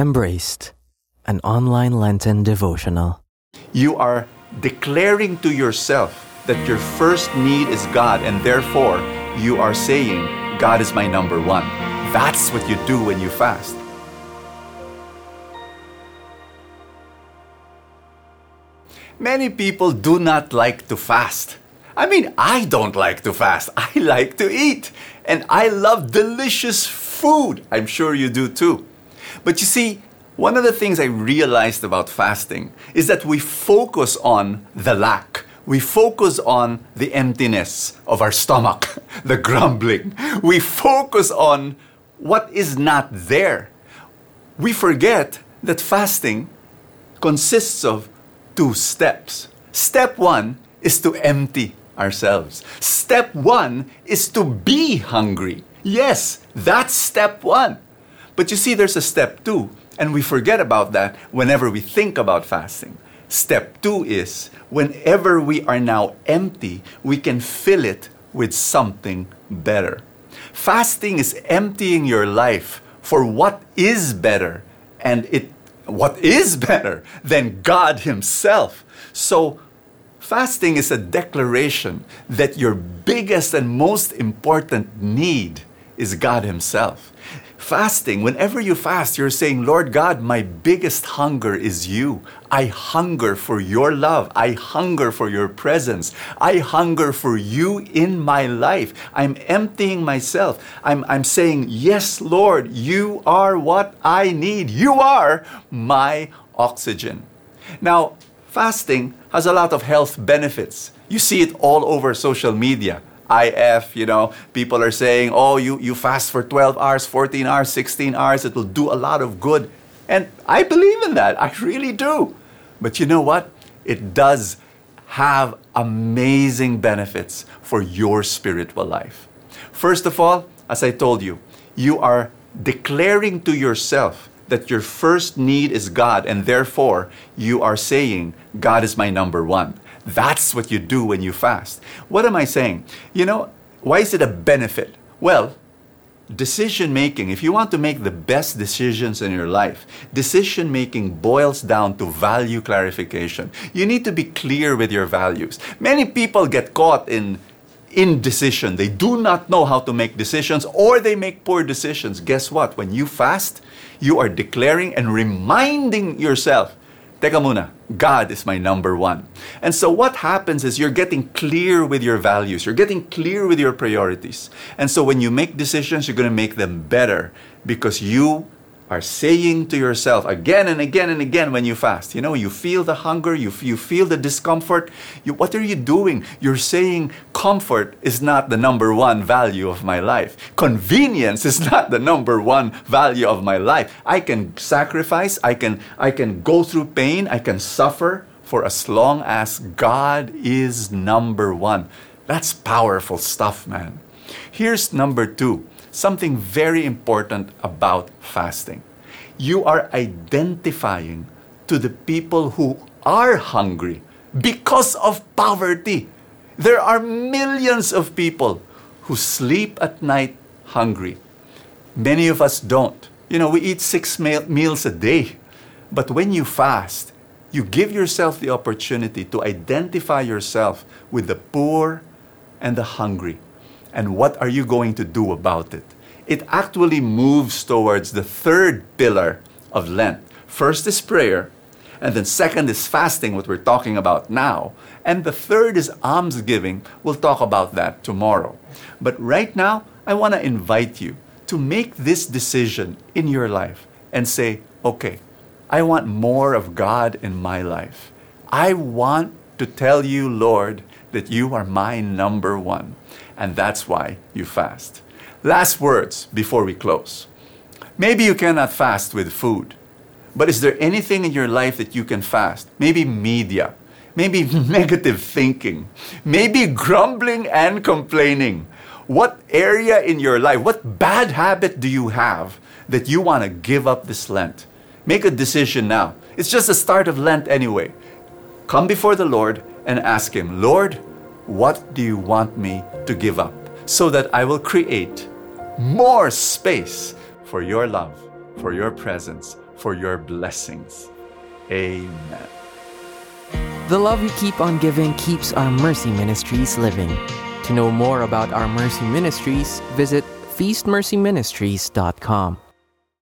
Embraced, an online Lenten devotional. You are declaring to yourself that your first need is God, and therefore you are saying, God is my number one. That's what you do when you fast. Many people do not like to fast. I mean, I don't like to fast. I like to eat. And I love delicious food. I'm sure you do too. But you see, one of the things I realized about fasting is that we focus on the lack. We focus on the emptiness of our stomach, the grumbling. We focus on what is not there. We forget that fasting consists of two steps. Step one is to empty ourselves. Step one is to be hungry. Yes, that's step one. But you see, there's a step two, and we forget about that whenever we think about fasting. Step two is whenever we are now empty, we can fill it with something better. Fasting is emptying your life for what is better, and it what is better than God Himself. So fasting is a declaration that your biggest and most important need is God Himself. Fasting, whenever you fast, you're saying, Lord God, my biggest hunger is you. I hunger for your love. I hunger for your presence. I hunger for you in my life. I'm emptying myself. I'm, I'm saying, Yes, Lord, you are what I need. You are my oxygen. Now, fasting has a lot of health benefits. You see it all over social media. IF, you know, people are saying, oh, you, you fast for 12 hours, 14 hours, 16 hours, it will do a lot of good. And I believe in that. I really do. But you know what? It does have amazing benefits for your spiritual life. First of all, as I told you, you are declaring to yourself that your first need is God, and therefore you are saying, God is my number one. That's what you do when you fast. What am I saying? You know, why is it a benefit? Well, decision making, if you want to make the best decisions in your life, decision making boils down to value clarification. You need to be clear with your values. Many people get caught in indecision. They do not know how to make decisions or they make poor decisions. Guess what? When you fast, you are declaring and reminding yourself Teka muna, God is my number one. And so what happens is you're getting clear with your values, you're getting clear with your priorities. And so when you make decisions, you're going to make them better because you are saying to yourself again and again and again when you fast. You know, you feel the hunger, you, you feel the discomfort. You, what are you doing? You're saying comfort is not the number one value of my life. Convenience is not the number one value of my life. I can sacrifice, I can, I can go through pain, I can suffer for as long as God is number one. That's powerful stuff, man. Here's number two something very important about fasting. You are identifying to the people who are hungry because of poverty. There are millions of people who sleep at night hungry. Many of us don't. You know, we eat six meals a day. But when you fast, you give yourself the opportunity to identify yourself with the poor and the hungry. And what are you going to do about it? It actually moves towards the third pillar of Lent. First is prayer, and then second is fasting, what we're talking about now. And the third is almsgiving. We'll talk about that tomorrow. But right now, I want to invite you to make this decision in your life and say, okay, I want more of God in my life. I want to tell you, Lord, that you are my number one. And that's why you fast. Last words before we close. Maybe you cannot fast with food, but is there anything in your life that you can fast? Maybe media, maybe negative thinking, maybe grumbling and complaining. What area in your life, what bad habit do you have that you want to give up this Lent? Make a decision now. It's just the start of Lent anyway. Come before the Lord and ask Him, Lord, what do you want me to give up so that I will create more space for your love, for your presence, for your blessings. Amen. The love you keep on giving keeps our Mercy Ministries living. To know more about our Mercy Ministries, visit feastmercyministries.com.